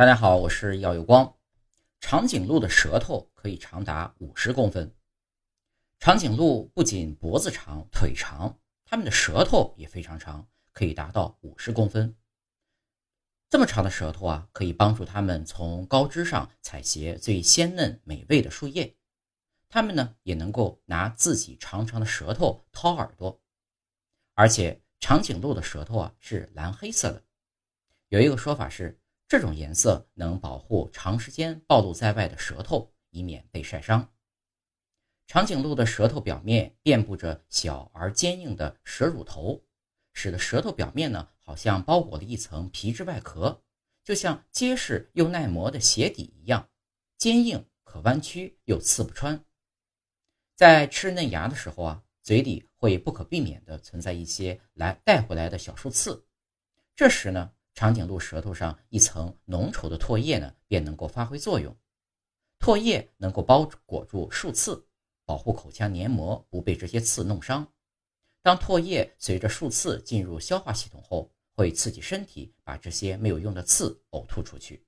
大家好，我是耀有光。长颈鹿的舌头可以长达五十公分。长颈鹿不仅脖子长、腿长，它们的舌头也非常长，可以达到五十公分。这么长的舌头啊，可以帮助它们从高枝上采撷最鲜嫩美味的树叶。它们呢，也能够拿自己长长的舌头掏耳朵。而且，长颈鹿的舌头啊是蓝黑色的。有一个说法是。这种颜色能保护长时间暴露在外的舌头，以免被晒伤。长颈鹿的舌头表面遍布着小而坚硬的舌乳头，使得舌头表面呢好像包裹了一层皮质外壳，就像结实又耐磨的鞋底一样，坚硬可弯曲又刺不穿。在吃嫩芽的时候啊，嘴里会不可避免地存在一些来带回来的小树刺，这时呢。长颈鹿舌头上一层浓稠的唾液呢，便能够发挥作用。唾液能够包裹住树刺，保护口腔黏膜不被这些刺弄伤。当唾液随着树刺进入消化系统后，会刺激身体把这些没有用的刺呕吐出去。